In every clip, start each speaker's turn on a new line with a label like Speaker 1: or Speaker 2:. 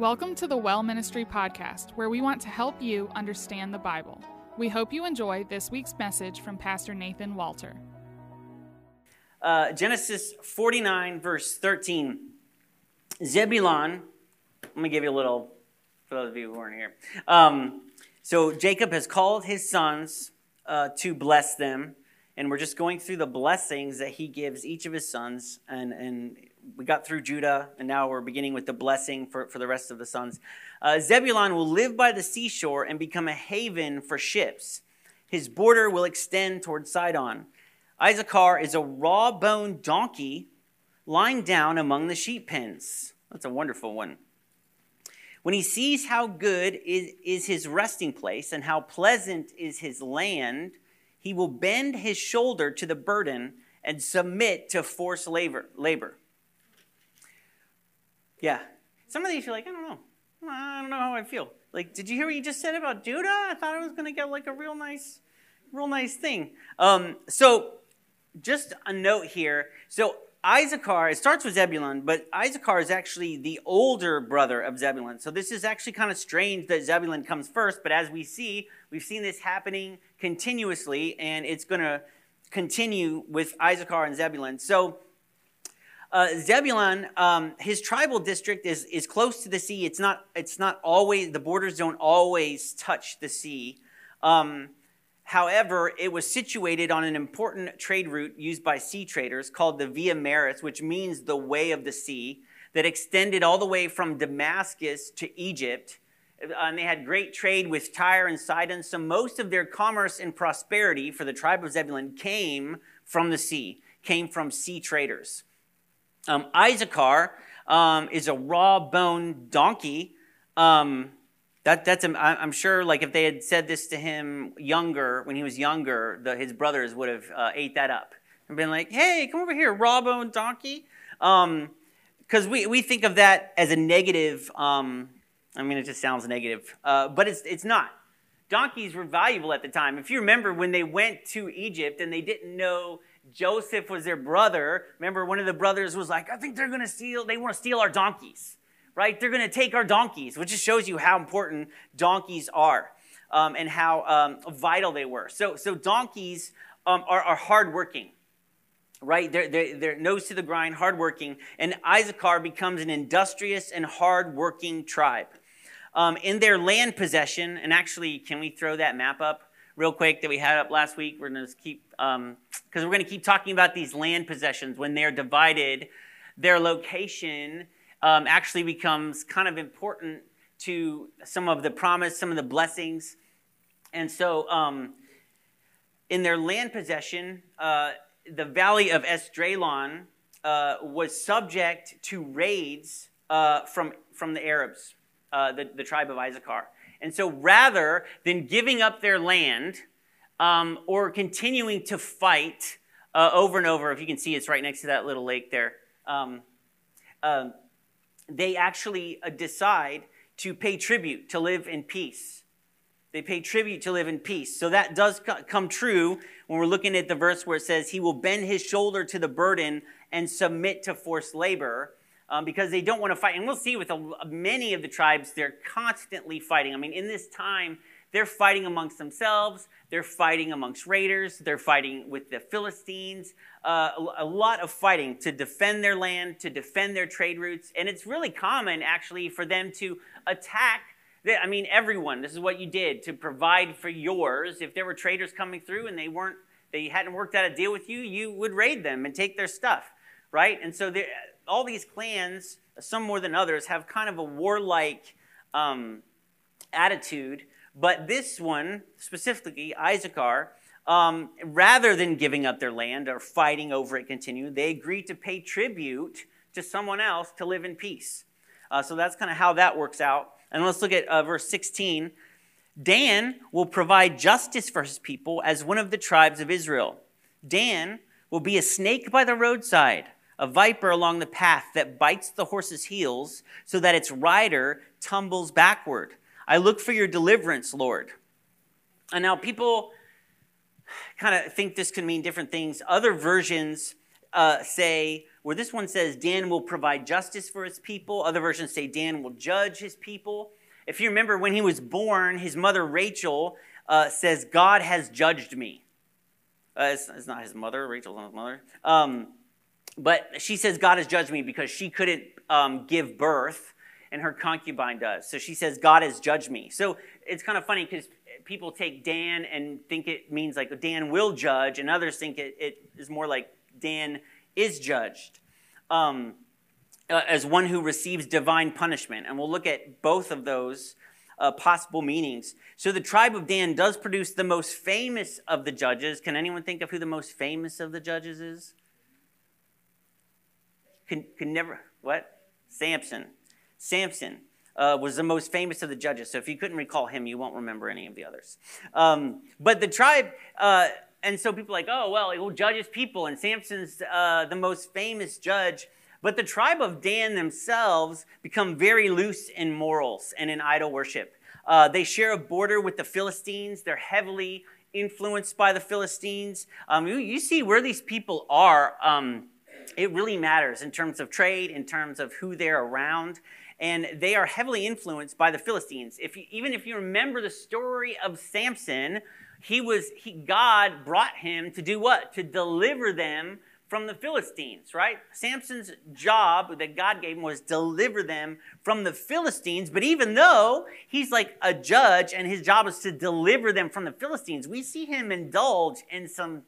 Speaker 1: Welcome to the Well Ministry Podcast, where we want to help you understand the Bible. We hope you enjoy this week's message from Pastor Nathan Walter.
Speaker 2: Uh, Genesis 49, verse 13. Zebulon, let me give you a little, for those of you who weren't here. Um, so Jacob has called his sons uh, to bless them, and we're just going through the blessings that he gives each of his sons, and, and we got through Judah, and now we're beginning with the blessing for, for the rest of the sons. Uh, Zebulon will live by the seashore and become a haven for ships. His border will extend toward Sidon. Issachar is a raw boned donkey lying down among the sheep pens. That's a wonderful one. When he sees how good is, is his resting place and how pleasant is his land, he will bend his shoulder to the burden and submit to forced labor. labor. Yeah. Some of these you're like, I don't know. I don't know how I feel. Like, did you hear what you just said about Judah? I thought I was going to get like a real nice, real nice thing. Um, so, just a note here. So, Issachar, it starts with Zebulun, but Issachar is actually the older brother of Zebulun. So, this is actually kind of strange that Zebulun comes first, but as we see, we've seen this happening continuously, and it's going to continue with Issachar and Zebulun. So, uh, Zebulun, um, his tribal district is, is close to the sea. It's not, it's not always, the borders don't always touch the sea. Um, however, it was situated on an important trade route used by sea traders called the Via Maris, which means the way of the sea, that extended all the way from Damascus to Egypt. Uh, and they had great trade with Tyre and Sidon. So most of their commerce and prosperity for the tribe of Zebulun came from the sea, came from sea traders. Um, um, is a raw bone donkey. Um, that, that's I'm sure like if they had said this to him younger when he was younger, the, his brothers would have uh, ate that up and been like, "Hey, come over here, raw bone donkey." Because um, we, we think of that as a negative. Um, I mean, it just sounds negative, uh, but it's it's not. Donkeys were valuable at the time. If you remember when they went to Egypt and they didn't know Joseph was their brother. Remember, one of the brothers was like, I think they're going to steal, they want to steal our donkeys, right? They're going to take our donkeys, which just shows you how important donkeys are um, and how um, vital they were. So, so donkeys um, are, are hardworking, right? They're, they're, they're nose to the grind, hardworking. And Issachar becomes an industrious and hardworking tribe. Um, in their land possession, and actually, can we throw that map up? Real quick that we had up last week. We're going to keep, because um, we're going to keep talking about these land possessions. When they're divided, their location um, actually becomes kind of important to some of the promise, some of the blessings. And so, um, in their land possession, uh, the valley of Esdraelon uh, was subject to raids uh, from, from the Arabs, uh, the, the tribe of Issachar. And so rather than giving up their land um, or continuing to fight uh, over and over, if you can see it's right next to that little lake there, um, uh, they actually uh, decide to pay tribute to live in peace. They pay tribute to live in peace. So that does come true when we're looking at the verse where it says, He will bend his shoulder to the burden and submit to forced labor um, because they don't want to fight. And we'll see with a, many of the tribes, they're constantly fighting. I mean, in this time, they're fighting amongst themselves, they're fighting amongst raiders, they're fighting with the Philistines, uh, a, a lot of fighting to defend their land, to defend their trade routes. And it's really common, actually, for them to attack. I mean, everyone, this is what you did to provide for yours. If there were traders coming through and they weren't, they hadn't worked out a deal with you, you would raid them and take their stuff, right? And so all these clans, some more than others, have kind of a warlike um, attitude. But this one, specifically, Issachar, um, rather than giving up their land or fighting over it continue, they agree to pay tribute to someone else to live in peace. Uh, so that's kind of how that works out. And let's look at uh, verse 16. Dan will provide justice for his people as one of the tribes of Israel. Dan will be a snake by the roadside a viper along the path that bites the horse's heels so that its rider tumbles backward. I look for your deliverance, Lord. And now people kind of think this could mean different things. Other versions uh, say, where this one says Dan will provide justice for his people. Other versions say Dan will judge his people. If you remember, when he was born, his mother Rachel uh, says, God has judged me. Uh, it's, it's, not his mother, Rachel's not his mother. Um, but she says, God has judged me because she couldn't um, give birth and her concubine does. So she says, God has judged me. So it's kind of funny because people take Dan and think it means like Dan will judge, and others think it, it is more like Dan is judged um, as one who receives divine punishment. And we'll look at both of those uh, possible meanings. So the tribe of Dan does produce the most famous of the judges. Can anyone think of who the most famous of the judges is? Can, can never, what? Samson. Samson uh, was the most famous of the judges. So if you couldn't recall him, you won't remember any of the others. Um, but the tribe, uh, and so people like, oh, well, he judges people, and Samson's uh, the most famous judge. But the tribe of Dan themselves become very loose in morals and in idol worship. Uh, they share a border with the Philistines. They're heavily influenced by the Philistines. Um, you, you, see where these people are. Um, it really matters in terms of trade, in terms of who they're around. And they are heavily influenced by the Philistines. If you, even if you remember the story of Samson, he was he, God brought him to do what? To deliver them from the Philistines, right? Samson's job that God gave him was deliver them from the Philistines. But even though he's like a judge and his job is to deliver them from the Philistines, we see him indulge in some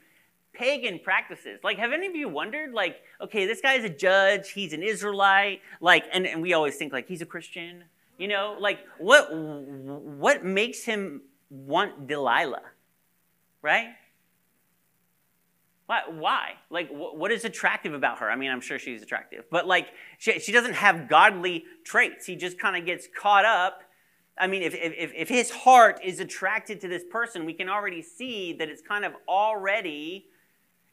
Speaker 2: pagan practices. Like, have any of you wondered, like, okay, this guy's a judge, he's an Israelite, like, and, and we always think like he's a Christian, you know, like what what makes him want Delilah, right? Why? Why? Like, what is attractive about her? I mean, I'm sure she's attractive, but like, she, she doesn't have godly traits. He just kind of gets caught up. I mean, if, if, if his heart is attracted to this person, we can already see that it's kind of already,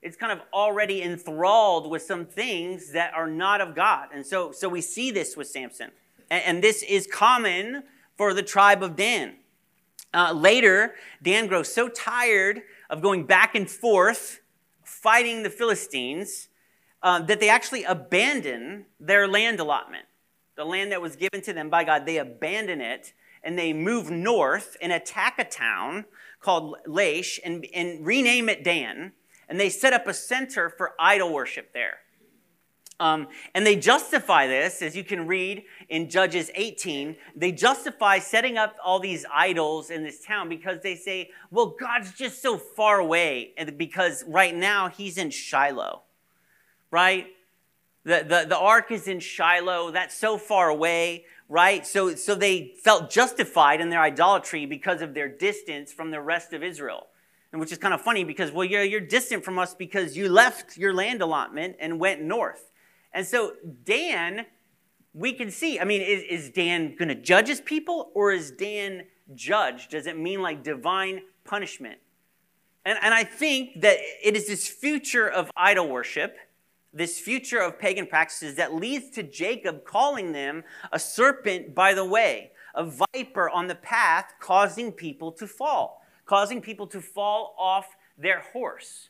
Speaker 2: it's kind of already enthralled with some things that are not of God. And so, so we see this with Samson. And, and this is common for the tribe of Dan. Uh, later, Dan grows so tired of going back and forth fighting the Philistines uh, that they actually abandon their land allotment. The land that was given to them by God, they abandon it and they move north and attack a town called Laish and, and rename it Dan. And they set up a center for idol worship there. Um, and they justify this, as you can read in Judges 18. They justify setting up all these idols in this town because they say, well, God's just so far away, because right now he's in Shiloh, right? The, the, the ark is in Shiloh. That's so far away, right? So, so they felt justified in their idolatry because of their distance from the rest of Israel. And which is kind of funny because, well, you're, you're distant from us because you left your land allotment and went north. And so Dan, we can see, I mean, is, is Dan going to judge his people or is Dan judged? Does it mean like divine punishment? And, and I think that it is this future of idol worship, this future of pagan practices that leads to Jacob calling them a serpent by the way, a viper on the path, causing people to fall, causing people to fall off their horse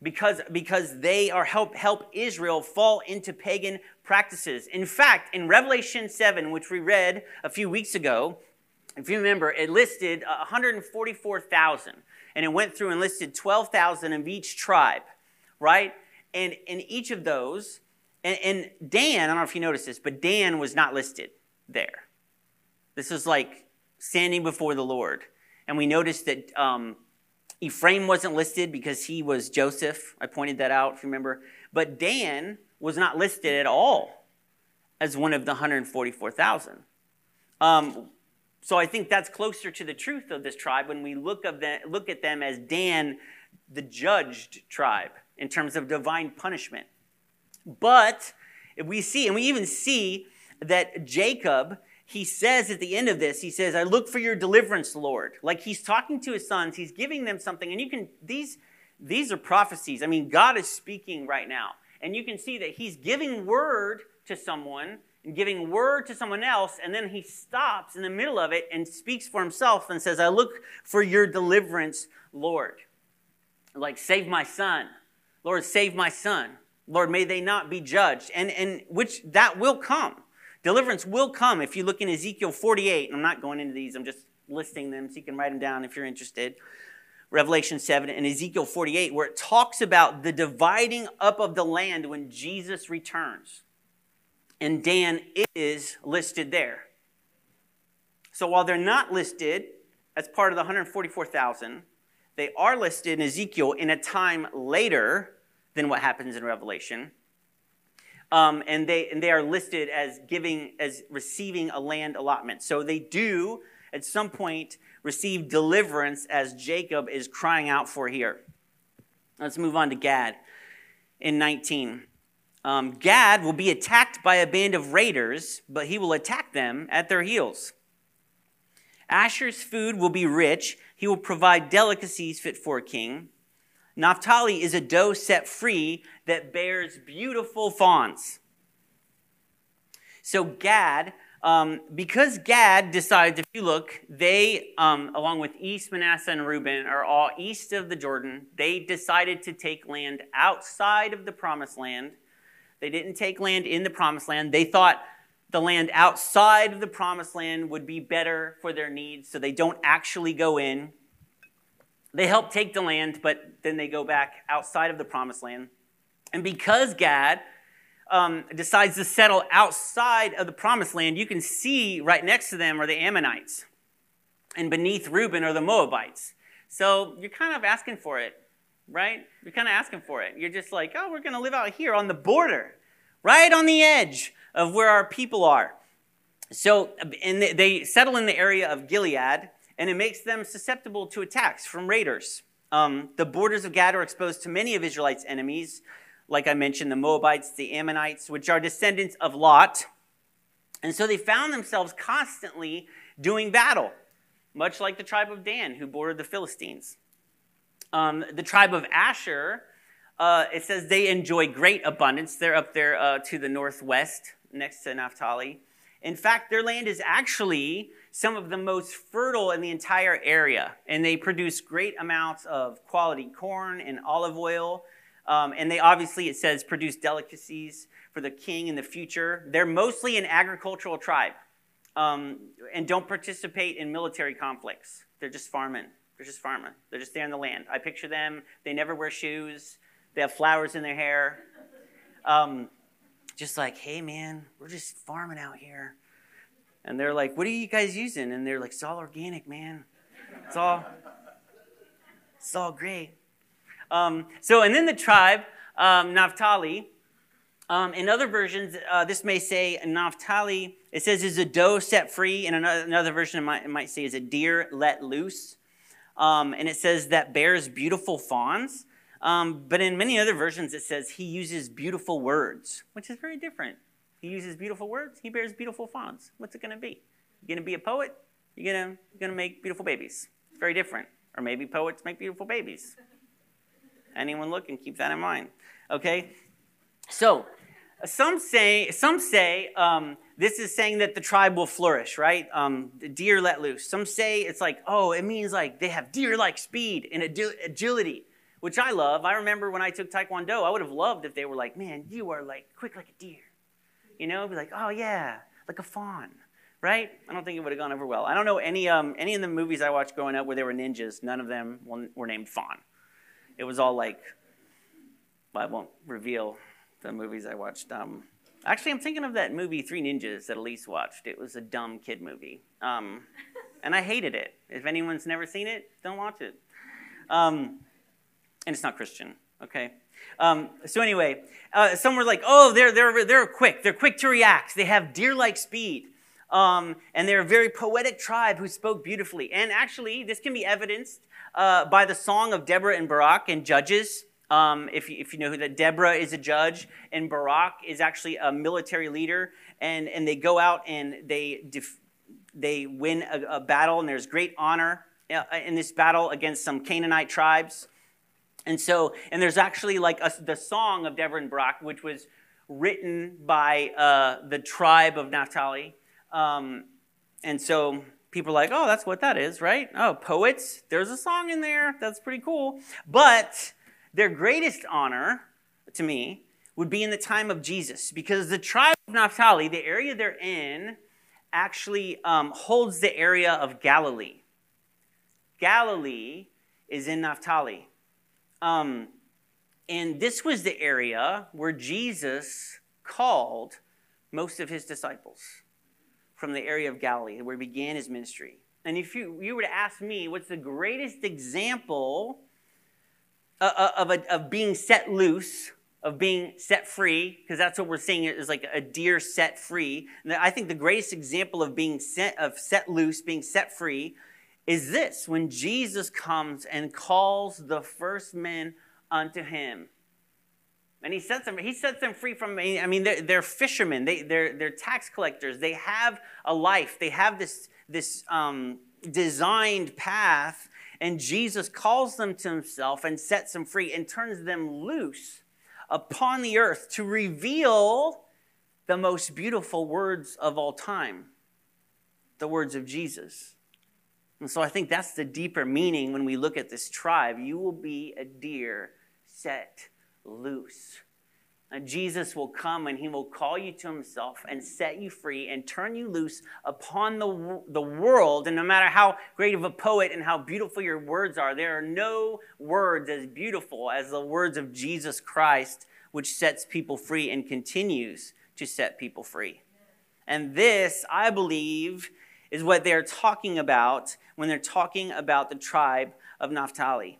Speaker 2: because, because they are help, help Israel fall into pagan practices. In fact, in Revelation 7, which we read a few weeks ago, if you remember, it listed 144,000, and it went through and listed 12,000 of each tribe, right? And in each of those, and, and Dan, I don't know if you noticed this, but Dan was not listed there. This is like standing before the Lord. And we noticed that um, Ephraim wasn't listed because he was Joseph. I pointed that out, if you remember. But Dan was not listed at all as one of the 144,000. Um, so I think that's closer to the truth of this tribe when we look, of them, look at them as Dan, the judged tribe, in terms of divine punishment. But we see, and we even see that Jacob he says at the end of this, he says, I look for your deliverance, Lord. Like he's talking to his sons, he's giving them something. And you can, these, these are prophecies. I mean, God is speaking right now. And you can see that he's giving word to someone and giving word to someone else, and then he stops in the middle of it and speaks for himself and says, I look for your deliverance, Lord. Like, save my son. Lord, save my son. Lord, may they not be judged. And, and which that will come. Deliverance will come if you look in Ezekiel 48. I'm not going into these, I'm just listing them so you can write them down if you're interested. Revelation 7 and Ezekiel 48, where it talks about the dividing up of the land when Jesus returns. And Dan is listed there. So while they're not listed as part of the 144,000, they are listed in Ezekiel in a time later than what happens in Revelation. Um, and they and they are listed as giving as receiving a land allotment. So they do at some point receive deliverance as Jacob is crying out for here. Let's move on to Gad in 19. Um, Gad will be attacked by a band of raiders, but he will attack them at their heels. Asher's food will be rich. He will provide delicacies fit for a king. Naphtali is a doe set free that bears beautiful fawns. So Gad, um, because Gad decides, if you look, they, um, along with East Manasseh and Reuben, are all east of the Jordan. They decided to take land outside of the promised land. They didn't take land in the promised land. They thought the land outside of the promised land would be better for their needs, so they don't actually go in. They help take the land, but then they go back outside of the promised land. And because Gad um, decides to settle outside of the promised land, you can see right next to them are the Ammonites. And beneath Reuben are the Moabites. So you're kind of asking for it, right? You're kind of asking for it. You're just like, oh, we're going to live out here on the border, right on the edge of where our people are. So, and they settle in the area of Gilead, and it makes them susceptible to attacks from raiders. Um, the borders of Gad are exposed to many of Israelites' enemies, like I mentioned, the Moabites, the Ammonites, which are descendants of Lot. And so they found themselves constantly doing battle, much like the tribe of Dan, who bordered the Philistines. Um, the tribe of Asher, uh, it says they enjoy great abundance. They're up there uh, to the northwest, next to Naphtali. In fact, their land is actually some of the most fertile in the entire area. And they produce great amounts of quality corn and olive oil. Um, and they obviously, it says, produce delicacies for the king in the future. They're mostly an agricultural tribe um, and don't participate in military conflicts. They're just farming. They're just farming. They're just there in the land. I picture them. They never wear shoes. They have flowers in their hair. Um, just like, hey, man, we're just farming out here. And they're like, what are you guys using? And they're like, it's all organic, man. It's all, it's all great. Um, so, and then the tribe, um, Naphtali, um, in other versions, uh, this may say Naphtali, it says is a doe set free. In another, another version, it might, it might, say is a deer let loose. Um, and it says that bears beautiful fawns. Um, but in many other versions, it says he uses beautiful words, which is very different. He uses beautiful words. He bears beautiful fawns. What's it going to be? You're going to be a poet? You're going to, going to make beautiful babies. It's very different. Or maybe poets make beautiful babies. Anyone looking, keep that in mind. Okay? So, some say, some say um, this is saying that the tribe will flourish, right? Um, the deer let loose. Some say it's like, oh, it means like they have deer like speed and agility, which I love. I remember when I took Taekwondo, I would have loved if they were like, man, you are like quick like a deer. You know, be like, oh yeah, like a fawn, right? I don't think it would have gone over well. I don't know any um, any of the movies I watched growing up where there were ninjas. None of them were named Fawn. It was all like, well, I won't reveal the movies I watched. Um, actually, I'm thinking of that movie Three Ninjas that Elise watched. It was a dumb kid movie, um, and I hated it. If anyone's never seen it, don't watch it. Um, and it's not Christian, okay? Um, so anyway, uh, some were like, oh, they're, they're, they're quick. They're quick to react. They have deer-like speed. Um, and they're a very poetic tribe who spoke beautifully. And actually, this can be evidenced uh, by the song of Deborah and Barak in Judges. Um, if, you, if you know who that, Deborah is a judge, and Barak is actually a military leader. And, and they go out and they, def- they win a, a battle, and there's great honor uh, in this battle against some Canaanite tribes. And so, and there's actually like a, the song of Deborah and Barak, which was written by uh, the tribe of Naphtali. Um, and so people are like, oh, that's what that is, right? Oh, poets, there's a song in there. That's pretty cool. But their greatest honor to me would be in the time of Jesus because the tribe of Naphtali, the area they're in, actually um, holds the area of Galilee. Galilee is in Naphtali. Um, and this was the area where Jesus called most of his disciples from the area of Galilee, where he began his ministry. And if you, you were to ask me, what's the greatest example uh, uh, of, a, of being set loose, of being set free, because that's what we're seeing is like a deer set free. And I think the greatest example of being set, of set loose, being set free, is this when Jesus comes and calls the first men unto him. And he sets them, he sets them free from, I mean, they're, they're fishermen, they, they're, they're tax collectors, they have a life, they have this, this um, designed path, and Jesus calls them to himself and sets them free and turns them loose upon the earth to reveal the most beautiful words of all time the words of Jesus. And so I think that's the deeper meaning when we look at this tribe. You will be a deer set loose. And Jesus will come and he will call you to himself and set you free and turn you loose upon the, the world. And no matter how great of a poet and how beautiful your words are, there are no words as beautiful as the words of Jesus Christ, which sets people free and continues to set people free. And this, I believe, is what they're talking about when they're talking about the tribe of Naphtali.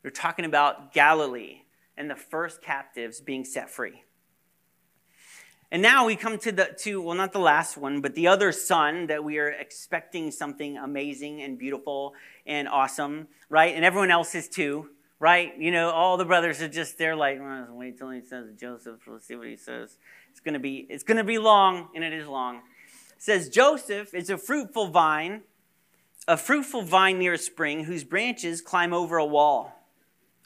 Speaker 2: They're talking about Galilee and the first captives being set free. And now we come to the to well not the last one, but the other son that we are expecting something amazing and beautiful and awesome, right? And everyone else is too, right? You know, all the brothers are just there like, well, wait till he says Joseph, let's see what he says. It's gonna be it's gonna be long, and it is long says Joseph is a fruitful vine, a fruitful vine near a spring whose branches climb over a wall.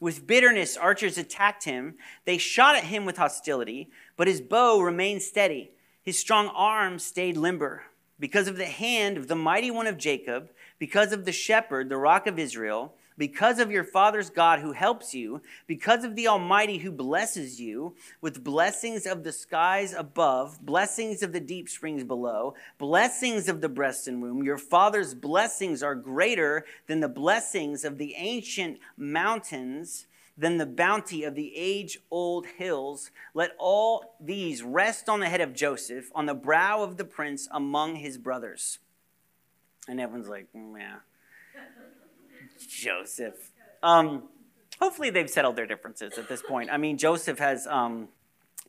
Speaker 2: With bitterness, archers attacked him. They shot at him with hostility, but his bow remained steady. His strong arm stayed limber. Because of the hand of the mighty one of Jacob, because of the shepherd, the rock of Israel, because of your Father's God who helps you, because of the Almighty who blesses you with blessings of the skies above, blessings of the deep springs below, blessings of the breast and womb. Your Father's blessings are greater than the blessings of the ancient mountains than the bounty of the age old hills. Let all these rest on the head of Joseph, on the brow of the prince among his brothers. And everyone's like, mm, yeah. Joseph. Um, hopefully, they've settled their differences at this point. I mean, Joseph has um,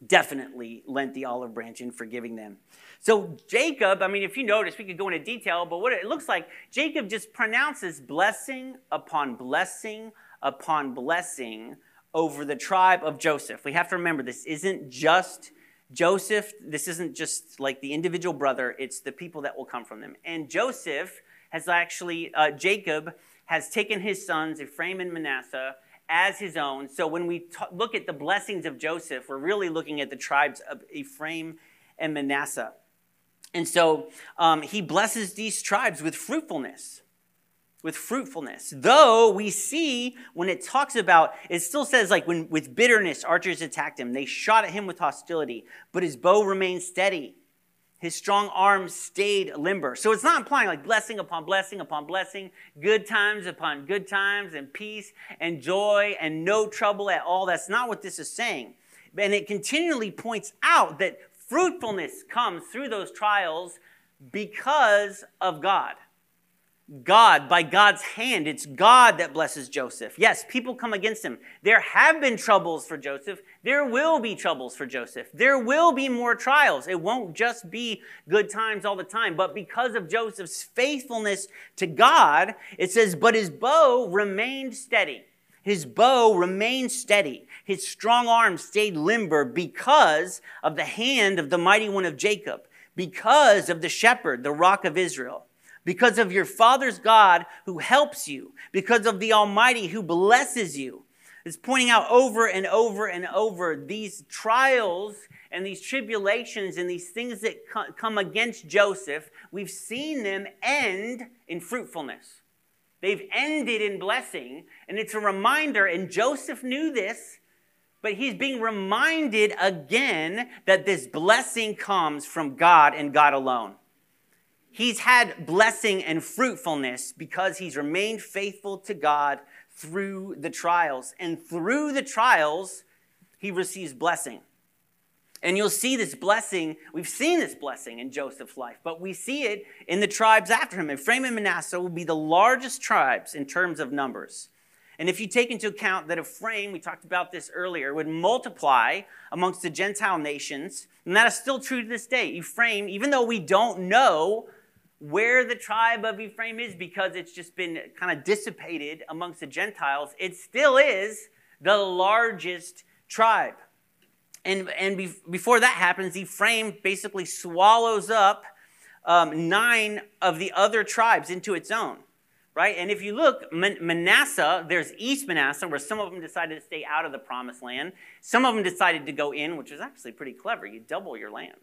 Speaker 2: definitely lent the olive branch in forgiving them. So, Jacob, I mean, if you notice, we could go into detail, but what it looks like, Jacob just pronounces blessing upon blessing upon blessing over the tribe of Joseph. We have to remember this isn't just Joseph, this isn't just like the individual brother, it's the people that will come from them. And Joseph has actually, uh, Jacob has taken his sons, Ephraim and Manasseh, as his own. So when we t- look at the blessings of Joseph, we're really looking at the tribes of Ephraim and Manasseh. And so um, he blesses these tribes with fruitfulness. With fruitfulness. Though we see when it talks about, it still says, like, when with bitterness archers attacked him, they shot at him with hostility, but his bow remained steady his strong arms stayed limber. So it's not implying like blessing upon blessing upon blessing, good times upon good times, and peace and joy and no trouble at all. That's not what this is saying. And it continually points out that fruitfulness comes through those trials because of God. God, by God's hand. It's God that blesses Joseph. Yes, people come against him. There have been troubles for Joseph. There will be troubles for Joseph. There will be more trials. It won't just be good times all the time. But because of Joseph's faithfulness to God, it says, but his bow remained steady. His bow remained steady. His strong arm stayed limber because of the hand of the mighty one of Jacob, because of the shepherd, the rock of Israel because of your Father's God who helps you, because of the Almighty who blesses you. It's pointing out over and over and over these trials and these tribulations and these things that come against Joseph. We've seen them end in fruitfulness. They've ended in blessing. And it's a reminder, and Joseph knew this, but he's being reminded again that this blessing comes from God and God alone. He's had blessing and fruitfulness because he's remained faithful to God through the trials. And through the trials, he receives blessing. And you'll see this blessing. We've seen this blessing in Joseph's life, but we see it in the tribes after him. Ephraim and Manasseh will be the largest tribes in terms of numbers. And if you take into account that Ephraim, we talked about this earlier, would multiply amongst the Gentile nations, and that is still true to this day. Ephraim, even though we don't know where the tribe of Ephraim is because it's just been kind of dissipated amongst the Gentiles, it still is the largest tribe. And, and be, before that happens, Ephraim basically swallows up um, nine of the other tribes into its own right? And if you look, Manasseh, there's East Manasseh, where some of them decided to stay out of the promised land. Some of them decided to go in, which is actually pretty clever. You double your land,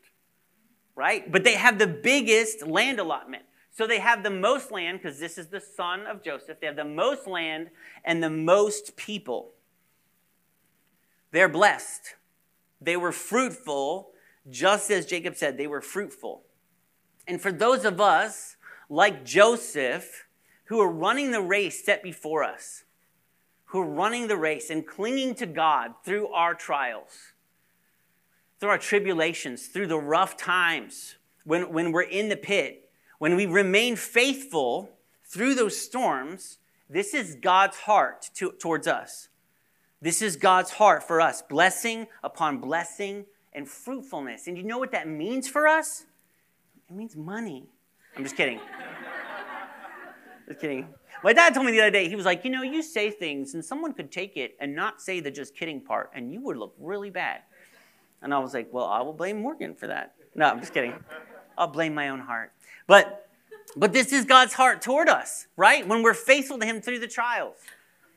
Speaker 2: right? But they have the biggest land allotment. So they have the most land, because this is the son of Joseph. They have the most land and the most people. They're blessed. They were fruitful, just as Jacob said, they were fruitful. And for those of us, like Joseph, who are running the race set before us, who are running the race and clinging to God through our trials, through our tribulations, through the rough times, when, when we're in the pit, when we remain faithful through those storms, this is God's heart to, towards us. This is God's heart for us blessing upon blessing and fruitfulness. And you know what that means for us? It means money. I'm just kidding. Just kidding. My dad told me the other day, he was like, you know, you say things and someone could take it and not say the just kidding part, and you would look really bad. And I was like, well, I will blame Morgan for that. No, I'm just kidding. I'll blame my own heart. But but this is God's heart toward us, right? When we're faithful to him through the trials,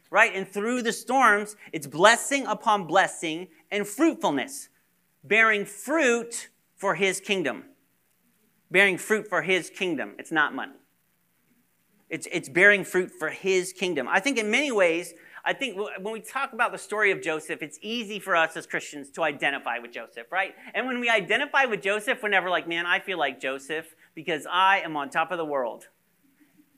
Speaker 2: right? And through the storms, it's blessing upon blessing and fruitfulness, bearing fruit for his kingdom. Bearing fruit for his kingdom. It's not money. It's, it's bearing fruit for his kingdom. I think in many ways, I think when we talk about the story of Joseph, it's easy for us as Christians to identify with Joseph, right? And when we identify with Joseph, we're never like, man, I feel like Joseph because I am on top of the world.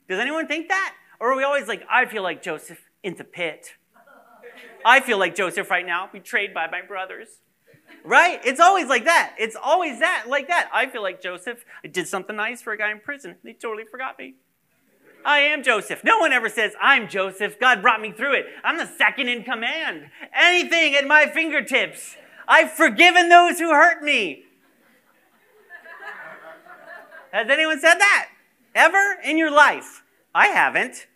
Speaker 2: Does anyone think that? Or are we always like, I feel like Joseph in the pit? I feel like Joseph right now, betrayed by my brothers. Right? It's always like that. It's always that, like that. I feel like Joseph. I did something nice for a guy in prison. They totally forgot me. I am Joseph. No one ever says, I'm Joseph. God brought me through it. I'm the second in command. Anything at my fingertips. I've forgiven those who hurt me. Has anyone said that? Ever in your life? I haven't.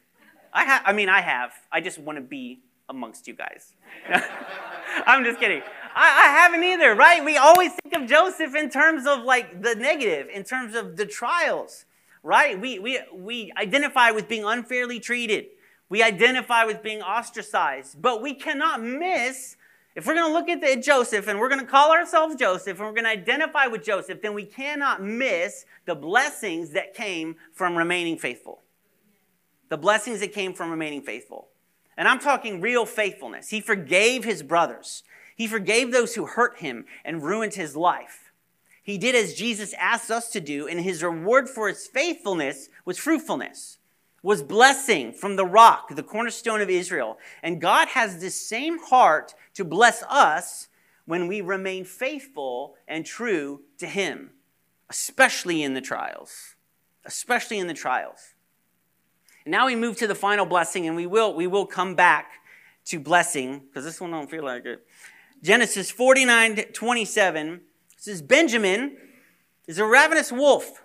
Speaker 2: I, ha- I mean, I have. I just want to be amongst you guys. I'm just kidding. I, I haven't either, right? We always think of Joseph in terms of like the negative, in terms of the trials right? We, we, we identify with being unfairly treated. We identify with being ostracized. But we cannot miss, if we're going to look at the, Joseph and we're going to call ourselves Joseph and we're going to identify with Joseph, then we cannot miss the blessings that came from remaining faithful. The blessings that came from remaining faithful. And I'm talking real faithfulness. He forgave his brothers. He forgave those who hurt him and ruined his life. He did as Jesus asked us to do, and his reward for his faithfulness was fruitfulness, was blessing from the rock, the cornerstone of Israel. And God has this same heart to bless us when we remain faithful and true to him, especially in the trials. Especially in the trials. And now we move to the final blessing, and we will, we will come back to blessing, because this one don't feel like it. Genesis 49 27 says, Benjamin is a ravenous wolf.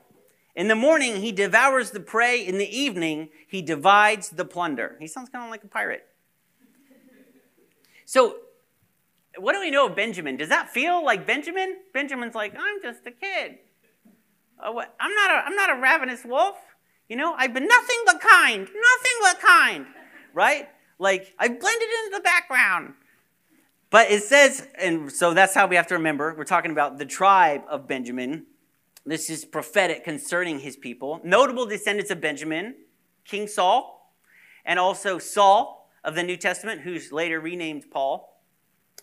Speaker 2: In the morning, he devours the prey. In the evening, he divides the plunder. He sounds kind of like a pirate. So, what do we know of Benjamin? Does that feel like Benjamin? Benjamin's like, I'm just a kid. Oh, I'm, not a, I'm not a ravenous wolf. You know, I've been nothing but kind, nothing but kind, right? Like, I've blended into the background. But it says, and so that's how we have to remember. We're talking about the tribe of Benjamin. This is prophetic concerning his people. Notable descendants of Benjamin, King Saul, and also Saul of the New Testament, who's later renamed Paul.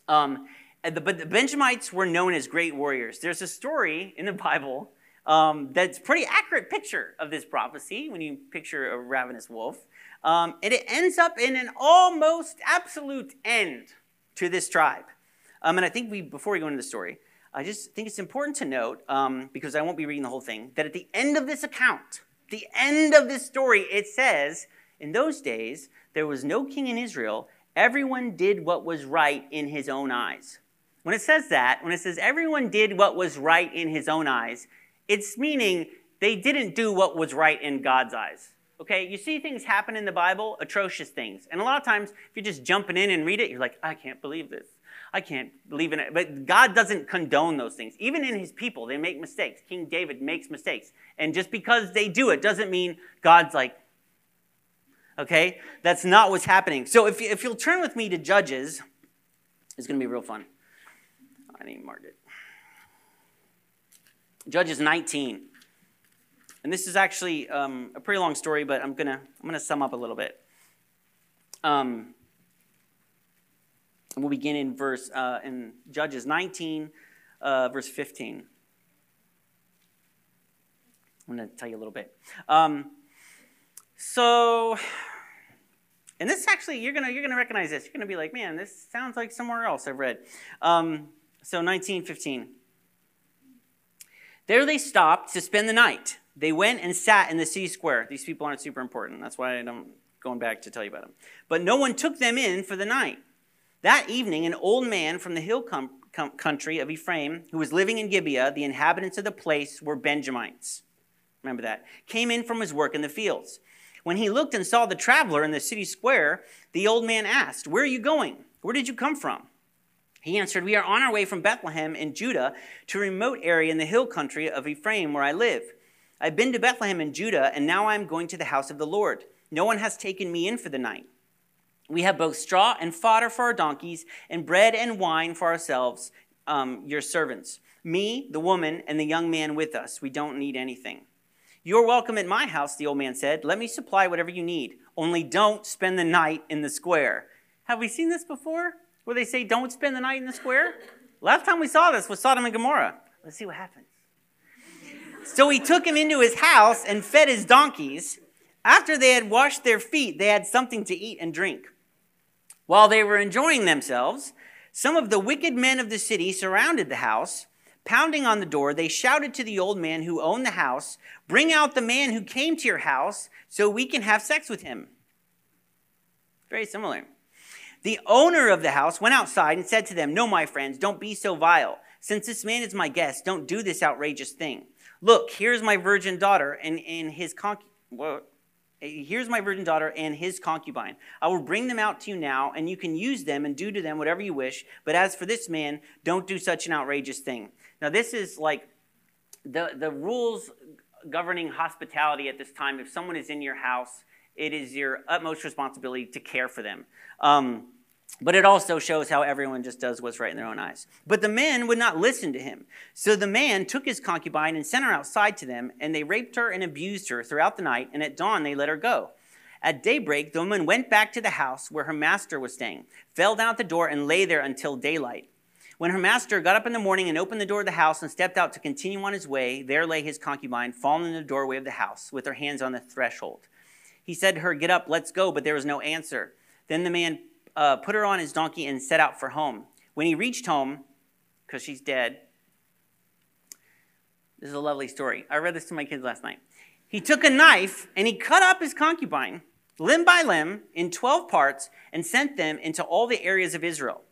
Speaker 2: Um, but the Benjamites were known as great warriors. There's a story in the Bible um, that's pretty accurate picture of this prophecy when you picture a ravenous wolf. Um, and it ends up in an almost absolute end to this tribe. Um, and I think we, before we go into the story, I just think it's important to note, um, because I won't be reading the whole thing, that at the end of this account, the end of this story, it says, in those days, there was no king in Israel. Everyone did what was right in his own eyes. When it says that, when it says everyone did what was right in his own eyes, it's meaning they didn't do what was right in God's eyes. Okay, you see things happen in the Bible, atrocious things. And a lot of times, if you're just jumping in and read it, you're like, I can't believe this. I can't believe in it. But God doesn't condone those things. Even in his people, they make mistakes. King David makes mistakes. And just because they do it doesn't mean God's like, okay? That's not what's happening. So if, if you'll turn with me to Judges, it's going to be real fun. I need Margaret. Judges 19. And this is actually um, a pretty long story, but I'm gonna I'm gonna sum up a little bit. Um, we'll begin in verse uh, in Judges 19, uh, verse 15. I'm gonna tell you a little bit. Um, so, and this actually you're gonna you're gonna recognize this. You're gonna be like, man, this sounds like somewhere else I've read. Um, so 19, 15. There they stopped to spend the night they went and sat in the city square. These people aren't super important. That's why I'm going back to tell you about them. But no one took them in for the night. That evening, an old man from the hill com- com- country of Ephraim, who was living in Gibeah, the inhabitants of the place were Benjamites. Remember that. Came in from his work in the fields. When he looked and saw the traveler in the city square, the old man asked, Where are you going? Where did you come from? He answered, We are on our way from Bethlehem in Judah to a remote area in the hill country of Ephraim where I live. I've been to Bethlehem in Judah, and now I am going to the house of the Lord. No one has taken me in for the night. We have both straw and fodder for our donkeys, and bread and wine for ourselves, um, your servants. Me, the woman, and the young man with us. We don't need anything. You're welcome at my house, the old man said. Let me supply whatever you need. Only don't spend the night in the square. Have we seen this before? Where they say, don't spend the night in the square? Last time we saw this was Sodom and Gomorrah. Let's see what happens. So he took him into his house and fed his donkeys. After they had washed their feet, they had something to eat and drink. While they were enjoying themselves, some of the wicked men of the city surrounded the house. Pounding on the door, they shouted to the old man who owned the house, Bring out the man who came to your house so we can have sex with him. Very similar. The owner of the house went outside and said to them, No, my friends, don't be so vile. Since this man is my guest, don't do this outrageous thing. Look, here's my virgin daughter and, and his concubine. Here's my virgin daughter and his concubine. I will bring them out to you now, and you can use them and do to them whatever you wish. But as for this man, don't do such an outrageous thing. Now, this is like the, the rules governing hospitality at this time. If someone is in your house, it is your utmost responsibility to care for them. Um, but it also shows how everyone just does what's right in their own eyes. But the men would not listen to him. So the man took his concubine and sent her outside to them, and they raped her and abused her throughout the night, and at dawn they let her go. At daybreak, the woman went back to the house where her master was staying, fell down at the door, and lay there until daylight. When her master got up in the morning and opened the door of the house and stepped out to continue on his way, there lay his concubine, fallen in the doorway of the house, with her hands on the threshold. He said to her, Get up, let's go, but there was no answer. Then the man uh, put her on his donkey and set out for home. When he reached home, because she's dead, this is a lovely story. I read this to my kids last night. He took a knife and he cut up his concubine, limb by limb, in 12 parts, and sent them into all the areas of Israel.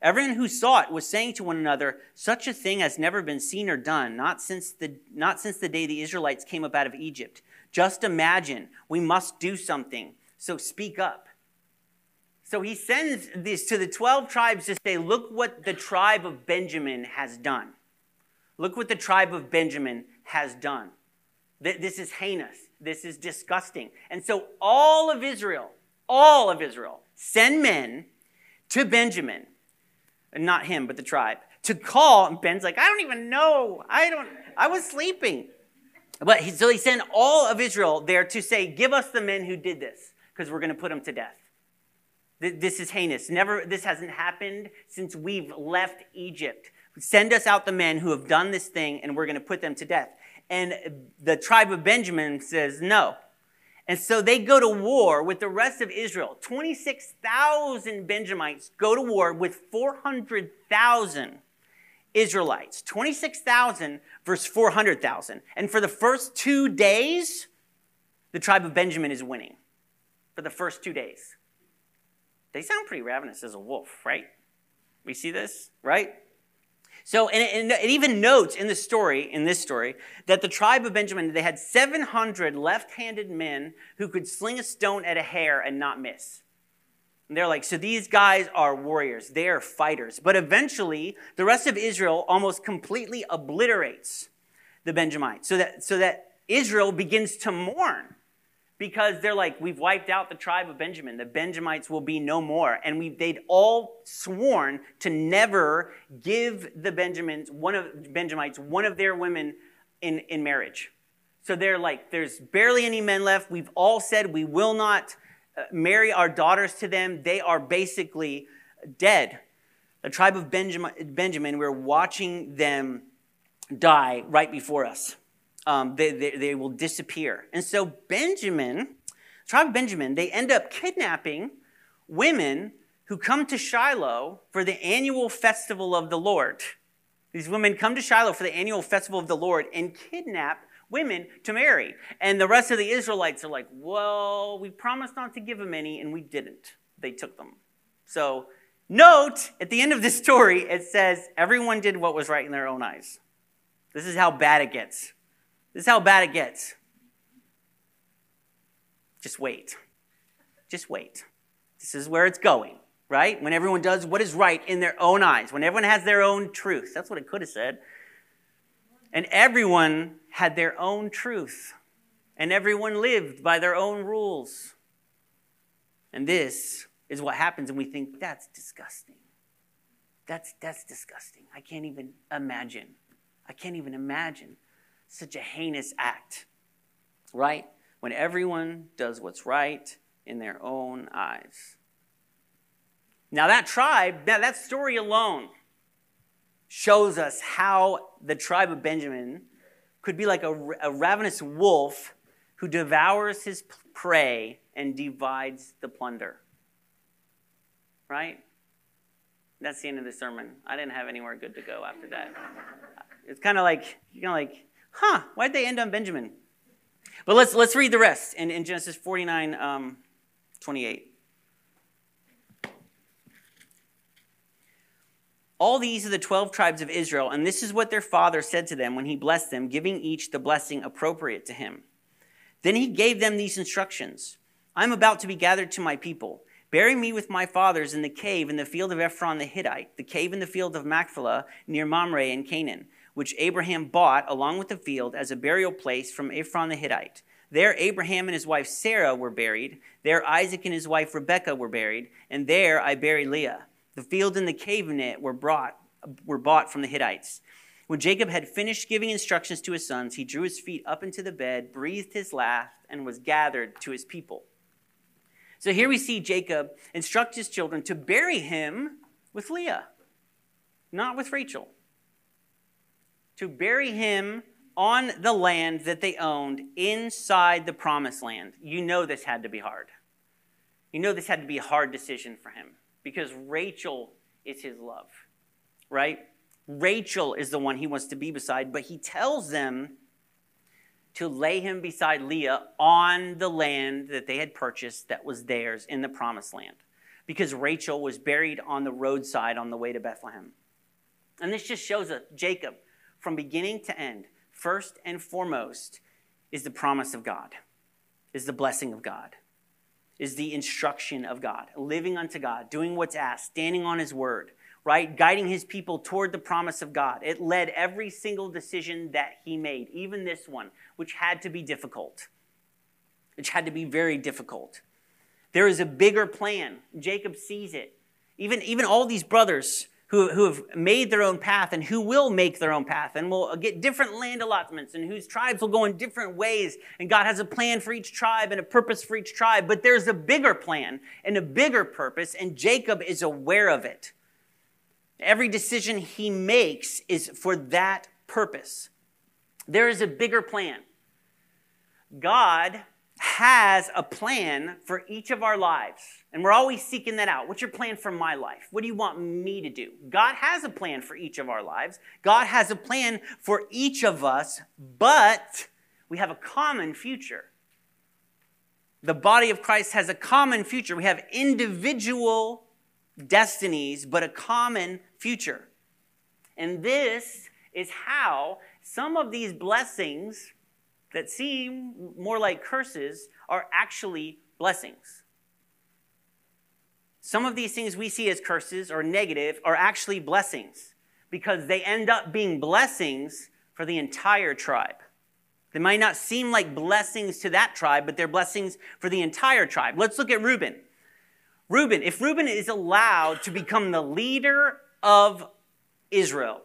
Speaker 2: Everyone who saw it was saying to one another, Such a thing has never been seen or done, not since the, not since the day the Israelites came up out of Egypt. Just imagine, we must do something, so speak up. So he sends this to the 12 tribes to say, look what the tribe of Benjamin has done. Look what the tribe of Benjamin has done. This is heinous. This is disgusting. And so all of Israel, all of Israel, send men to Benjamin, not him, but the tribe, to call. And Ben's like, I don't even know. I don't, I was sleeping. But he, so he sent all of Israel there to say, give us the men who did this, because we're going to put them to death. This is heinous. Never, this hasn't happened since we've left Egypt. Send us out the men who have done this thing, and we're going to put them to death. And the tribe of Benjamin says, No. And so they go to war with the rest of Israel. 26,000 Benjamites go to war with 400,000 Israelites. 26,000 versus 400,000. And for the first two days, the tribe of Benjamin is winning. For the first two days. They sound pretty ravenous as a wolf, right? We see this, right? So, and it, it, even notes in the story, in this story, that the tribe of Benjamin, they had 700 left-handed men who could sling a stone at a hare and not miss. And they're like, so these guys are warriors. They are fighters. But eventually, the rest of Israel almost completely obliterates the Benjamites. So that, so that Israel begins to mourn because they're like, we've wiped out the tribe of Benjamin. The Benjamites will be no more. And we, they'd all sworn to never give the Benjamins, one of Benjamites, one of their women in, in marriage. So they're like, there's barely any men left. We've all said we will not uh, marry our daughters to them. They are basically dead. The tribe of Benjamin, Benjamin we're watching them die right before us um, they, they, they will disappear. And so Benjamin, tribe of Benjamin, they end up kidnapping women who come to Shiloh for the annual festival of the Lord. These women come to Shiloh for the annual festival of the Lord and kidnap women to marry. And the rest of the Israelites are like, well, we promised not to give them any, and we didn't. They took them. So, note at the end of this story, it says, everyone did what was right in their own eyes. This is how bad it gets. This is how bad it gets. Just wait. Just wait. This is where it's going, right? When everyone does what is right in their own eyes, when everyone has their own truth. That's what it could have said. And everyone had their own truth, and everyone lived by their own rules. And this is what happens, and we think that's disgusting. That's, that's disgusting. I can't even imagine. I can't even imagine such a heinous act, right? When everyone does what's right in their own eyes. Now, that tribe, that, that story alone shows us how the tribe of Benjamin could be like a, a ravenous wolf who devours his prey and divides the plunder. Right? That's the end of the sermon. I didn't have anywhere good to go after that. It's kind of like, you know, like huh, why'd they end on Benjamin? But let's, let's read the rest in, in Genesis 49 um, 28. All these are the 12 tribes of Israel, and this is what their father said to them when he blessed them, giving each the blessing appropriate to him. Then he gave them these instructions I'm about to be gathered to my people. Bury me with my fathers in the cave in the field of Ephron the Hittite, the cave in the field of Machpelah near Mamre in Canaan which Abraham bought along with the field as a burial place from Ephron the Hittite. There Abraham and his wife Sarah were buried. There Isaac and his wife Rebekah were buried. And there I buried Leah. The field and the cave in it were, brought, were bought from the Hittites. When Jacob had finished giving instructions to his sons, he drew his feet up into the bed, breathed his last, and was gathered to his people. So here we see Jacob instruct his children to bury him with Leah, not with Rachel to bury him on the land that they owned inside the promised land. You know this had to be hard. You know this had to be a hard decision for him because Rachel is his love, right? Rachel is the one he wants to be beside, but he tells them to lay him beside Leah on the land that they had purchased that was theirs in the promised land because Rachel was buried on the roadside on the way to Bethlehem. And this just shows us Jacob from beginning to end, first and foremost, is the promise of God, is the blessing of God, is the instruction of God, living unto God, doing what's asked, standing on His word, right? Guiding His people toward the promise of God. It led every single decision that He made, even this one, which had to be difficult, which had to be very difficult. There is a bigger plan. Jacob sees it. Even, even all these brothers who, who have made their own path and who will make their own path and will get different land allotments and whose tribes will go in different ways. And God has a plan for each tribe and a purpose for each tribe. But there's a bigger plan and a bigger purpose, and Jacob is aware of it. Every decision he makes is for that purpose. There is a bigger plan. God has a plan for each of our lives. And we're always seeking that out. What's your plan for my life? What do you want me to do? God has a plan for each of our lives. God has a plan for each of us, but we have a common future. The body of Christ has a common future. We have individual destinies, but a common future. And this is how some of these blessings that seem more like curses are actually blessings. Some of these things we see as curses or negative are actually blessings because they end up being blessings for the entire tribe. They might not seem like blessings to that tribe, but they're blessings for the entire tribe. Let's look at Reuben. Reuben, if Reuben is allowed to become the leader of Israel,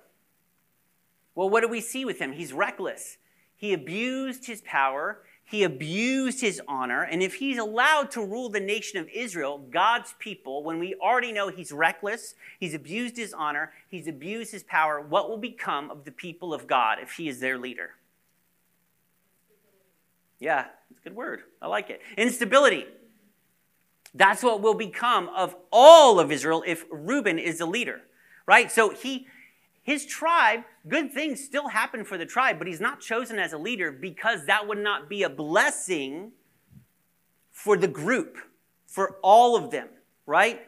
Speaker 2: well, what do we see with him? He's reckless. He abused his power, he abused his honor, and if he's allowed to rule the nation of Israel, God's people, when we already know he's reckless, he's abused his honor, he's abused his power, what will become of the people of God if he is their leader? Yeah, it's a good word. I like it. Instability. That's what will become of all of Israel if Reuben is the leader, right? So he his tribe, good things still happen for the tribe, but he's not chosen as a leader because that would not be a blessing for the group, for all of them, right?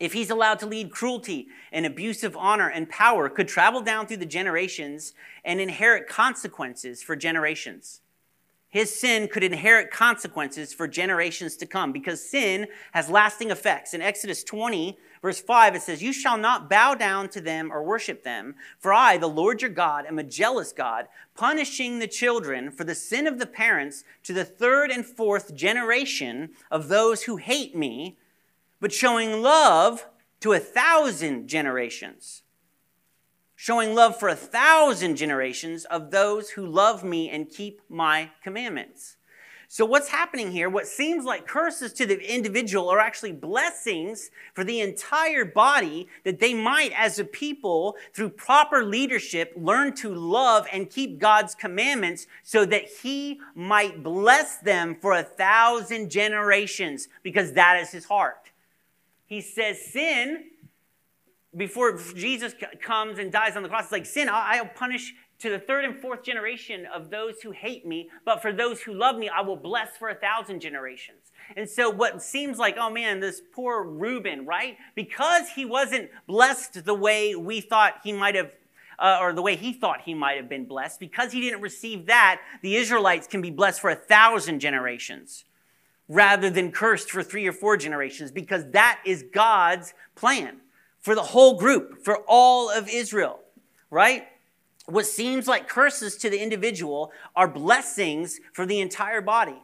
Speaker 2: If he's allowed to lead cruelty and abuse of honor and power, could travel down through the generations and inherit consequences for generations. His sin could inherit consequences for generations to come because sin has lasting effects. In Exodus 20, verse 5, it says, You shall not bow down to them or worship them, for I, the Lord your God, am a jealous God, punishing the children for the sin of the parents to the third and fourth generation of those who hate me, but showing love to a thousand generations showing love for a thousand generations of those who love me and keep my commandments. So, what's happening here? What seems like curses to the individual are actually blessings for the entire body that they might, as a people, through proper leadership, learn to love and keep God's commandments so that He might bless them for a thousand generations because that is His heart. He says, Sin before Jesus comes and dies on the cross, it's like sin, I'll punish to the third and fourth generation of those who hate me, but for those who love me, I will bless for a thousand generations. And so, what seems like, oh man, this poor Reuben, right? Because he wasn't blessed the way we thought he might have, uh, or the way he thought he might have been blessed, because he didn't receive that, the Israelites can be blessed for a thousand generations rather than cursed for three or four generations, because that is God's plan for the whole group, for all of Israel, right? What seems like curses to the individual are blessings for the entire body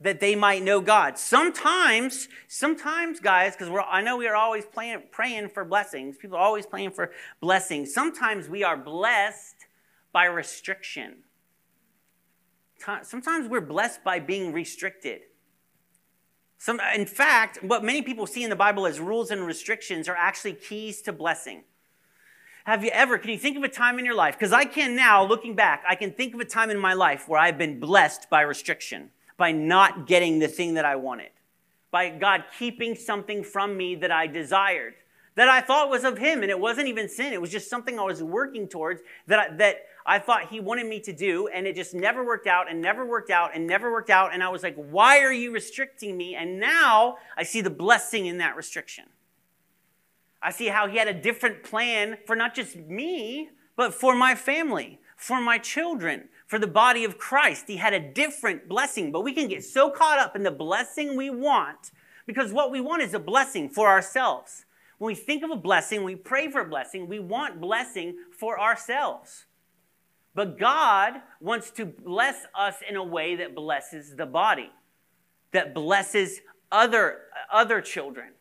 Speaker 2: that they might know God. Sometimes, sometimes, guys, because I know we are always praying, praying for blessings. People are always praying for blessings. Sometimes we are blessed by restriction. Sometimes we're blessed by being restricted. Some, in fact, what many people see in the Bible as rules and restrictions are actually keys to blessing. Have you ever, can you think of a time in your life? Because I can now, looking back, I can think of a time in my life where I've been blessed by restriction, by not getting the thing that I wanted, by God keeping something from me that I desired, that I thought was of Him, and it wasn't even sin. It was just something I was working towards that I, that I thought he wanted me to do, and it just never worked out and never worked out and never worked out. And I was like, why are you restricting me? And now I see the blessing in that restriction. I see how he had a different plan for not just me, but for my family, for my children, for the body of Christ. He had a different blessing, but we can get so caught up in the blessing we want because what we want is a blessing for ourselves. When we think of a blessing, we pray for a blessing, we want blessing for ourselves. But God wants to bless us in a way that blesses the body, that blesses other, other children,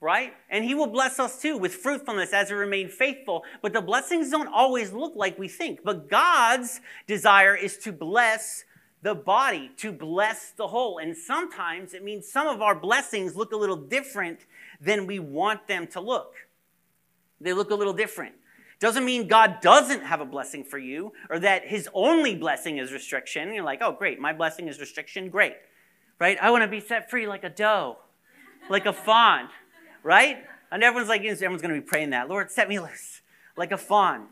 Speaker 2: right? And he will bless us too with fruitfulness as we remain faithful. But the blessings don't always look like we think. But God's desire is to bless the body, to bless the whole. And sometimes it means some of our blessings look a little different than we want them to look. They look a little different. Doesn't mean God doesn't have a blessing for you or that his only blessing is restriction. You're like, oh, great, my blessing is restriction. Great. Right? I want to be set free like a doe, like a fawn. Right? And everyone's like, everyone's going to be praying that. Lord, set me loose like a fawn.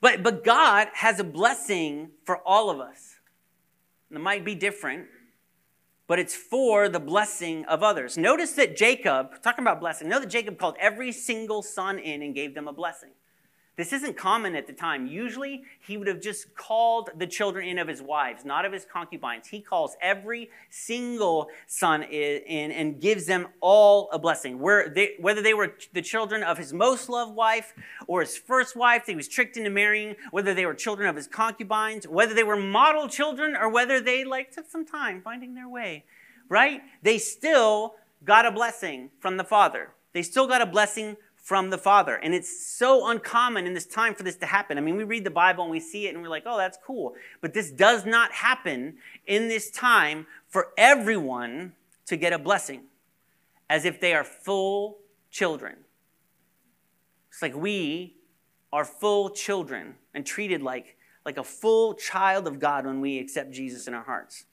Speaker 2: But, but God has a blessing for all of us. And it might be different, but it's for the blessing of others. Notice that Jacob, talking about blessing, know that Jacob called every single son in and gave them a blessing. This isn't common at the time. Usually, he would have just called the children in of his wives, not of his concubines. He calls every single son in and gives them all a blessing. Whether they were the children of his most loved wife or his first wife that he was tricked into marrying, whether they were children of his concubines, whether they were model children, or whether they like took some time finding their way, right? They still got a blessing from the Father. They still got a blessing from the Father. And it's so uncommon in this time for this to happen. I mean, we read the Bible and we see it and we're like, oh, that's cool. But this does not happen in this time for everyone to get a blessing as if they are full children. It's like we are full children and treated like, like a full child of God when we accept Jesus in our hearts.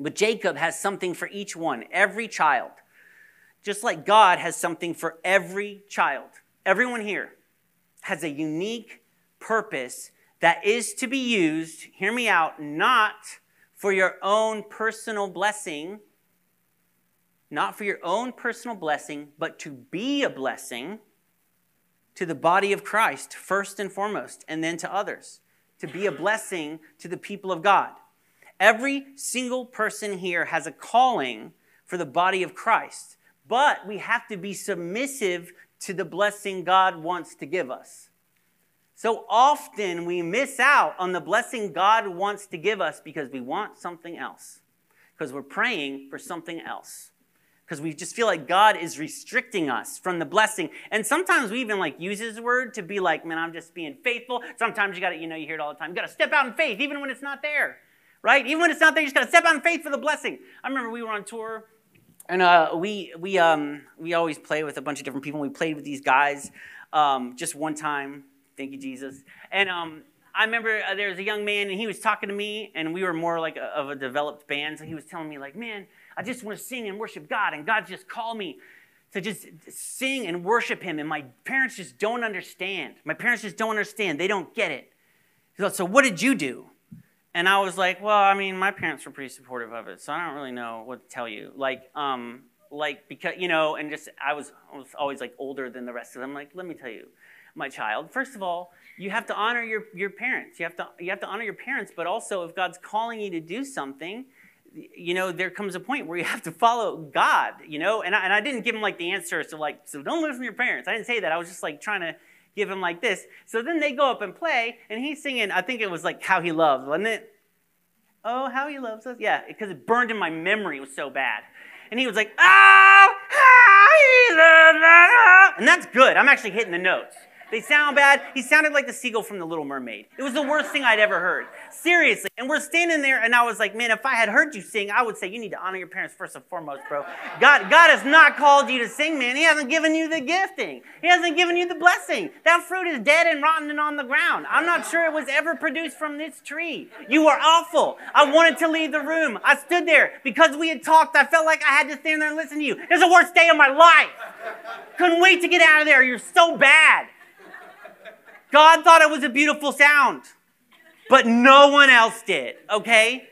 Speaker 2: But Jacob has something for each one, every child just like God has something for every child. Everyone here has a unique purpose that is to be used, hear me out, not for your own personal blessing, not for your own personal blessing, but to be a blessing to the body of Christ, first and foremost, and then to others. To be a blessing to the people of God. Every single person here has a calling for the body of Christ. But we have to be submissive to the blessing God wants to give us. So often we miss out on the blessing God wants to give us because we want something else, because we're praying for something else. Because we just feel like God is restricting us from the blessing. And sometimes we even like use his word to be like, man, I'm just being faithful. Sometimes you gotta, you know, you hear it all the time. You gotta step out in faith, even when it's not there. Right? Even when it's not there, you just gotta step out in faith for the blessing. I remember we were on tour and uh, we we um, we always play with a bunch of different people. We played with these guys um, just one time. Thank you, Jesus. And um, I remember uh, there was a young man, and he was talking to me, and we were more like a, of a developed band. So he was telling me, like, man, I just want to sing and worship God, and God just called me to just sing and worship Him. And my parents just don't understand. My parents just don't understand. They don't get it. So, so what did you do? And I was like, well, I mean, my parents were pretty supportive of it, so I don't really know what to tell you. Like, um, like because you know, and just I was, I was always like older than the rest of them. Like, let me tell you, my child. First of all, you have to honor your your parents. You have to you have to honor your parents, but also if God's calling you to do something, you know, there comes a point where you have to follow God. You know, and I, and I didn't give him like the answer, so like, so don't listen to your parents. I didn't say that. I was just like trying to give him like this. So then they go up and play, and he's singing, I think it was like How He Loves, wasn't it? Oh, how he loves us. Yeah, because it burned in my memory. It was so bad. And he was like, Oh, how he loves us. And that's good. I'm actually hitting the notes. They sound bad. He sounded like the seagull from The Little Mermaid. It was the worst thing I'd ever heard. Seriously. And we're standing there, and I was like, man, if I had heard you sing, I would say you need to honor your parents first and foremost, bro. God, God has not called you to sing, man. He hasn't given you the gifting. He hasn't given you the blessing. That fruit is dead and rotten and on the ground. I'm not sure it was ever produced from this tree. You are awful. I wanted to leave the room. I stood there because we had talked. I felt like I had to stand there and listen to you. It was the worst day of my life. Couldn't wait to get out of there. You're so bad. God thought it was a beautiful sound, but no one else did, okay?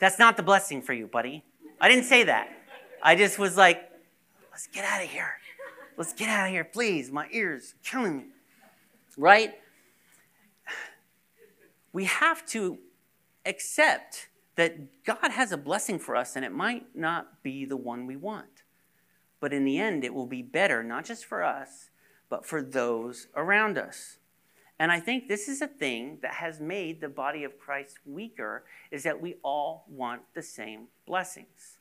Speaker 2: That's not the blessing for you, buddy. I didn't say that. I just was like, let's get out of here. Let's get out of here, please. My ears killing me. Right? We have to accept that God has a blessing for us and it might not be the one we want. But in the end, it will be better, not just for us, but for those around us. And I think this is a thing that has made the body of Christ weaker is that we all want the same blessings.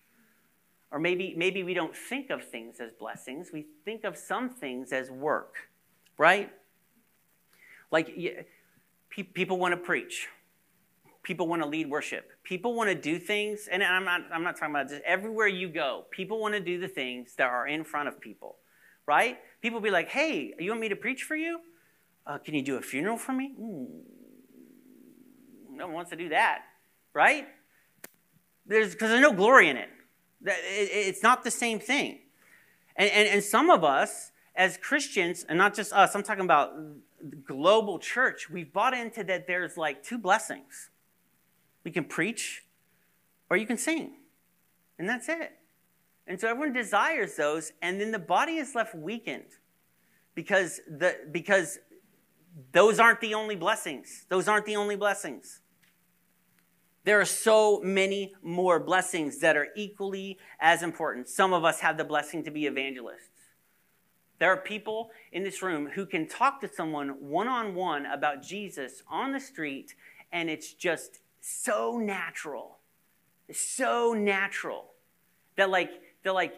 Speaker 2: Or maybe, maybe we don't think of things as blessings. We think of some things as work, right? Like pe- people want to preach. People want to lead worship. People want to do things, and I'm not, I'm not talking about just everywhere you go. People want to do the things that are in front of people, right? People be like, hey, you want me to preach for you? Uh, can you do a funeral for me? Ooh. No one wants to do that, right? There's because there's no glory in it. It's not the same thing. And, and, and some of us, as Christians, and not just us, I'm talking about the global church, we've bought into that there's like two blessings. We can preach or you can sing. And that's it. And so everyone desires those, and then the body is left weakened because, the, because those aren't the only blessings. Those aren't the only blessings. There are so many more blessings that are equally as important. Some of us have the blessing to be evangelists. There are people in this room who can talk to someone one on one about Jesus on the street, and it's just so natural. It's so natural that, like, they're like,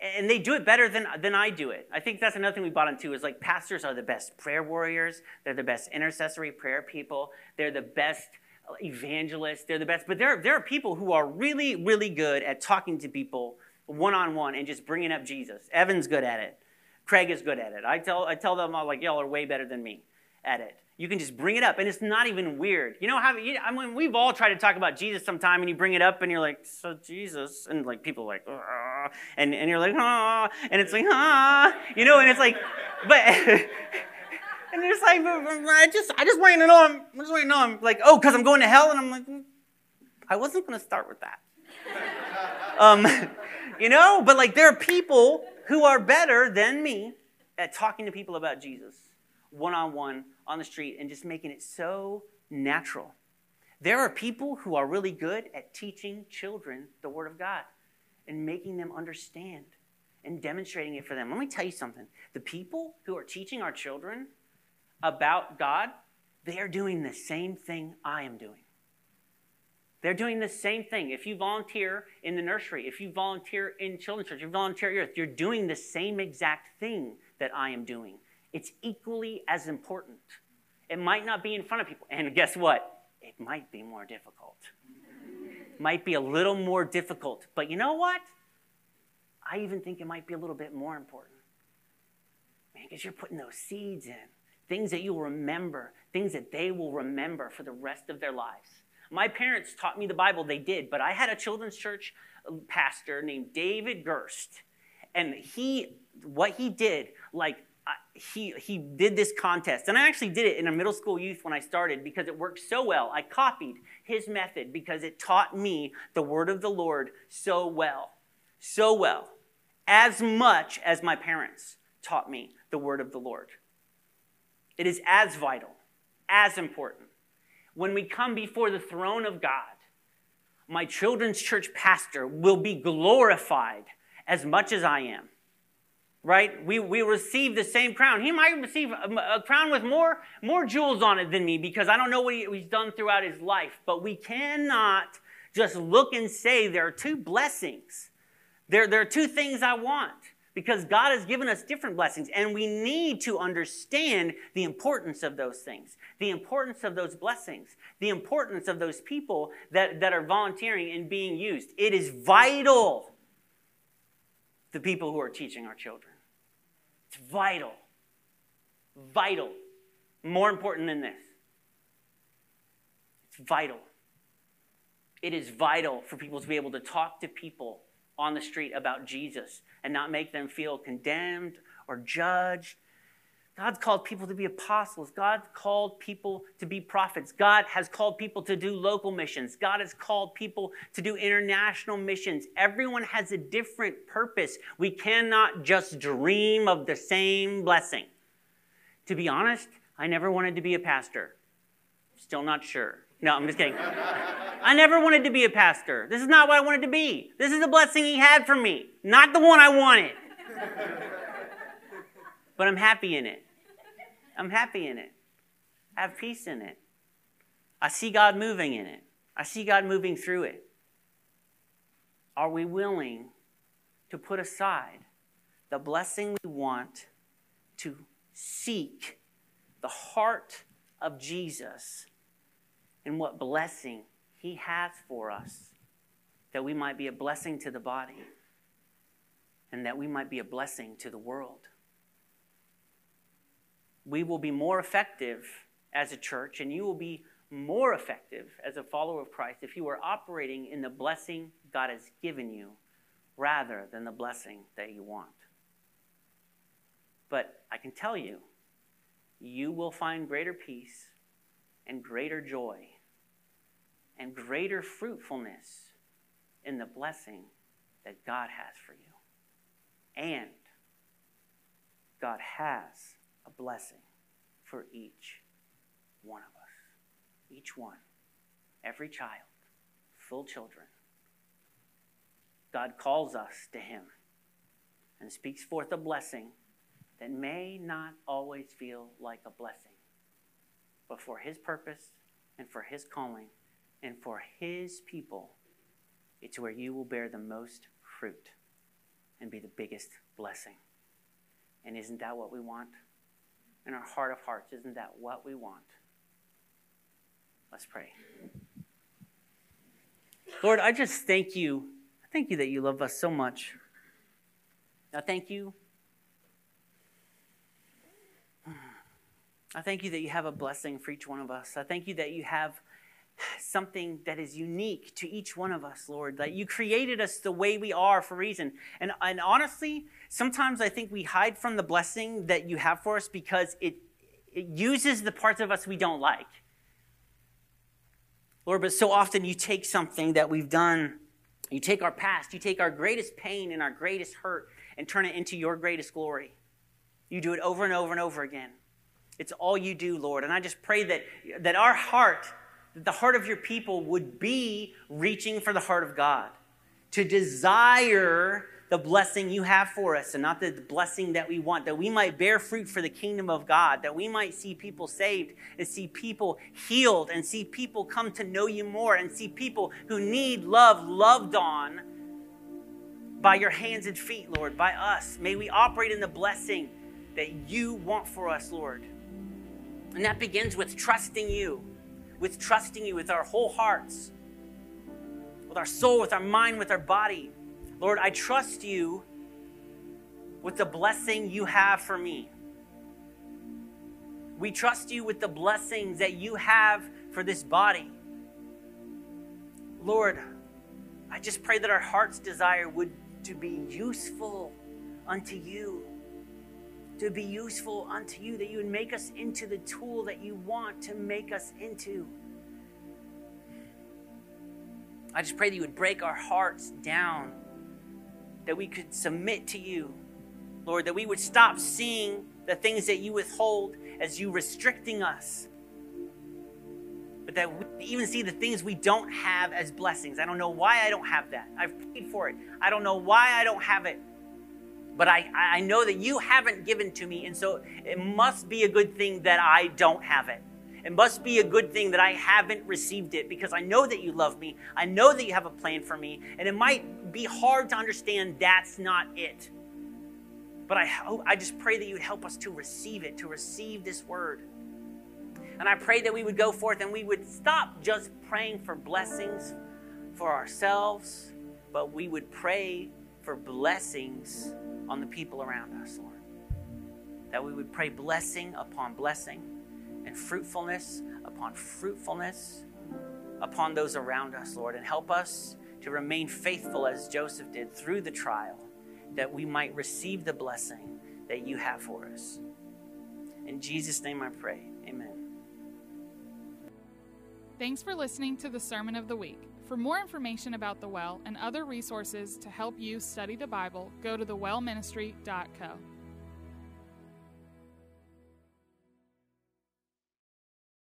Speaker 2: and they do it better than, than I do it. I think that's another thing we bought into is like pastors are the best prayer warriors. They're the best intercessory prayer people. They're the best uh, evangelists. They're the best. But there, there are people who are really, really good at talking to people one on one and just bringing up Jesus. Evan's good at it. Craig is good at it. I tell, I tell them, I'm like, y'all are way better than me at it. You can just bring it up, and it's not even weird. You know how you, I mean, we've all tried to talk about Jesus sometime, and you bring it up, and you're like, "So Jesus," and like people are like, and and you're like, "Ah," and it's like, "Ah," you know, and it's like, but. and it's like, I just, I just want to know. I'm just want to know him. Like, oh, because I'm going to hell, and I'm like, mm, I wasn't going to start with that. um, you know, but like, there are people who are better than me at talking to people about Jesus one on one on the street and just making it so natural. There are people who are really good at teaching children the Word of God and making them understand and demonstrating it for them. Let me tell you something. The people who are teaching our children about God, they are doing the same thing I am doing. They're doing the same thing. If you volunteer in the nursery, if you volunteer in children's church, if you volunteer Earth, you're doing the same exact thing that I am doing. It's equally as important. It might not be in front of people. And guess what? It might be more difficult. might be a little more difficult. But you know what? I even think it might be a little bit more important. Man, because you're putting those seeds in. Things that you'll remember, things that they will remember for the rest of their lives. My parents taught me the Bible, they did, but I had a children's church uh, pastor named David Gerst. And he, what he did, like he, he did this contest. And I actually did it in a middle school youth when I started because it worked so well. I copied his method because it taught me the word of the Lord so well. So well. As much as my parents taught me the word of the Lord. It is as vital, as important. When we come before the throne of God, my children's church pastor will be glorified as much as I am right? We, we receive the same crown. He might receive a, a, crown with more, more jewels on it than me because I don't know what he, he's done throughout his life. But we cannot just look and say there are two blessings. There, there are two things I want because God has given us different blessings, and we need to understand the importance of those things, the importance of those blessings, the importance of those people that, that are volunteering and being used. It is vital, the people who are teaching our children. It's vital. Vital. More important than this. It's vital. It is vital for people to be able to talk to people on the street about Jesus and not make them feel condemned or judged God's called people to be apostles. God called people to be prophets. God has called people to do local missions. God has called people to do international missions. Everyone has a different purpose. We cannot just dream of the same blessing. To be honest, I never wanted to be a pastor. Still not sure. No, I'm just kidding. I never wanted to be a pastor. This is not what I wanted to be. This is the blessing he had for me, not the one I wanted. but I'm happy in it. I'm happy in it. I have peace in it. I see God moving in it. I see God moving through it. Are we willing to put aside the blessing we want to seek the heart of Jesus and what blessing he has for us, that we might be a blessing to the body and that we might be a blessing to the world. We will be more effective as a church, and you will be more effective as a follower of Christ if you are operating in the blessing God has given you rather than the blessing that you want. But I can tell you, you will find greater peace and greater joy and greater fruitfulness in the blessing that God has for you. And God has a blessing for each one of us. Each one. Every child. Full children. God calls us to Him and speaks forth a blessing that may not always feel like a blessing, but for His purpose and for His calling and for His people, it's where you will bear the most fruit and be the biggest blessing. And isn't that what we want? In our heart of hearts, isn't that what we want? Let's pray. Lord, I just thank you. Thank you that you love us so much. Now, thank you I thank you that you have a blessing for each one of us. I thank you that you have something that is unique to each one of us, Lord. That you created us the way we are for a reason. And, and honestly, sometimes I think we hide from the blessing that you have for us because it, it uses the parts of us we don't like. Lord, but so often you take something that we've done, you take our past, you take our greatest pain and our greatest hurt and turn it into your greatest glory. You do it over and over and over again. It's all you do, Lord. And I just pray that, that our heart, that the heart of your people would be reaching for the heart of God, to desire the blessing you have for us and not the blessing that we want, that we might bear fruit for the kingdom of God, that we might see people saved and see people healed and see people come to know you more and see people who need love loved on by your hands and feet, Lord, by us. May we operate in the blessing that you want for us, Lord. And that begins with trusting you, with trusting you with our whole hearts, with our soul, with our mind, with our body. Lord, I trust you with the blessing you have for me. We trust you with the blessings that you have for this body. Lord, I just pray that our heart's desire would to be useful unto you to be useful unto you, that you would make us into the tool that you want to make us into. I just pray that you would break our hearts down, that we could submit to you, Lord, that we would stop seeing the things that you withhold as you restricting us, but that we even see the things we don't have as blessings. I don't know why I don't have that. I've prayed for it. I don't know why I don't have it but I, I know that you haven't given to me, and so it must be a good thing that I don't have it. It must be a good thing that I haven't received it because I know that you love me. I know that you have a plan for me, and it might be hard to understand that's not it. But I hope, I just pray that you would help us to receive it, to receive this word. And I pray that we would go forth and we would stop just praying for blessings for ourselves, but we would pray for blessings on the people around us, Lord. That we would pray blessing upon blessing and fruitfulness upon fruitfulness upon those around us, Lord, and help us to remain faithful as Joseph did through the trial, that we might receive the blessing that you have for us. In Jesus' name I pray. Amen.
Speaker 1: Thanks for listening to the Sermon of the Week. For more information about the Well and other resources to help you study the Bible, go to thewellministry.co.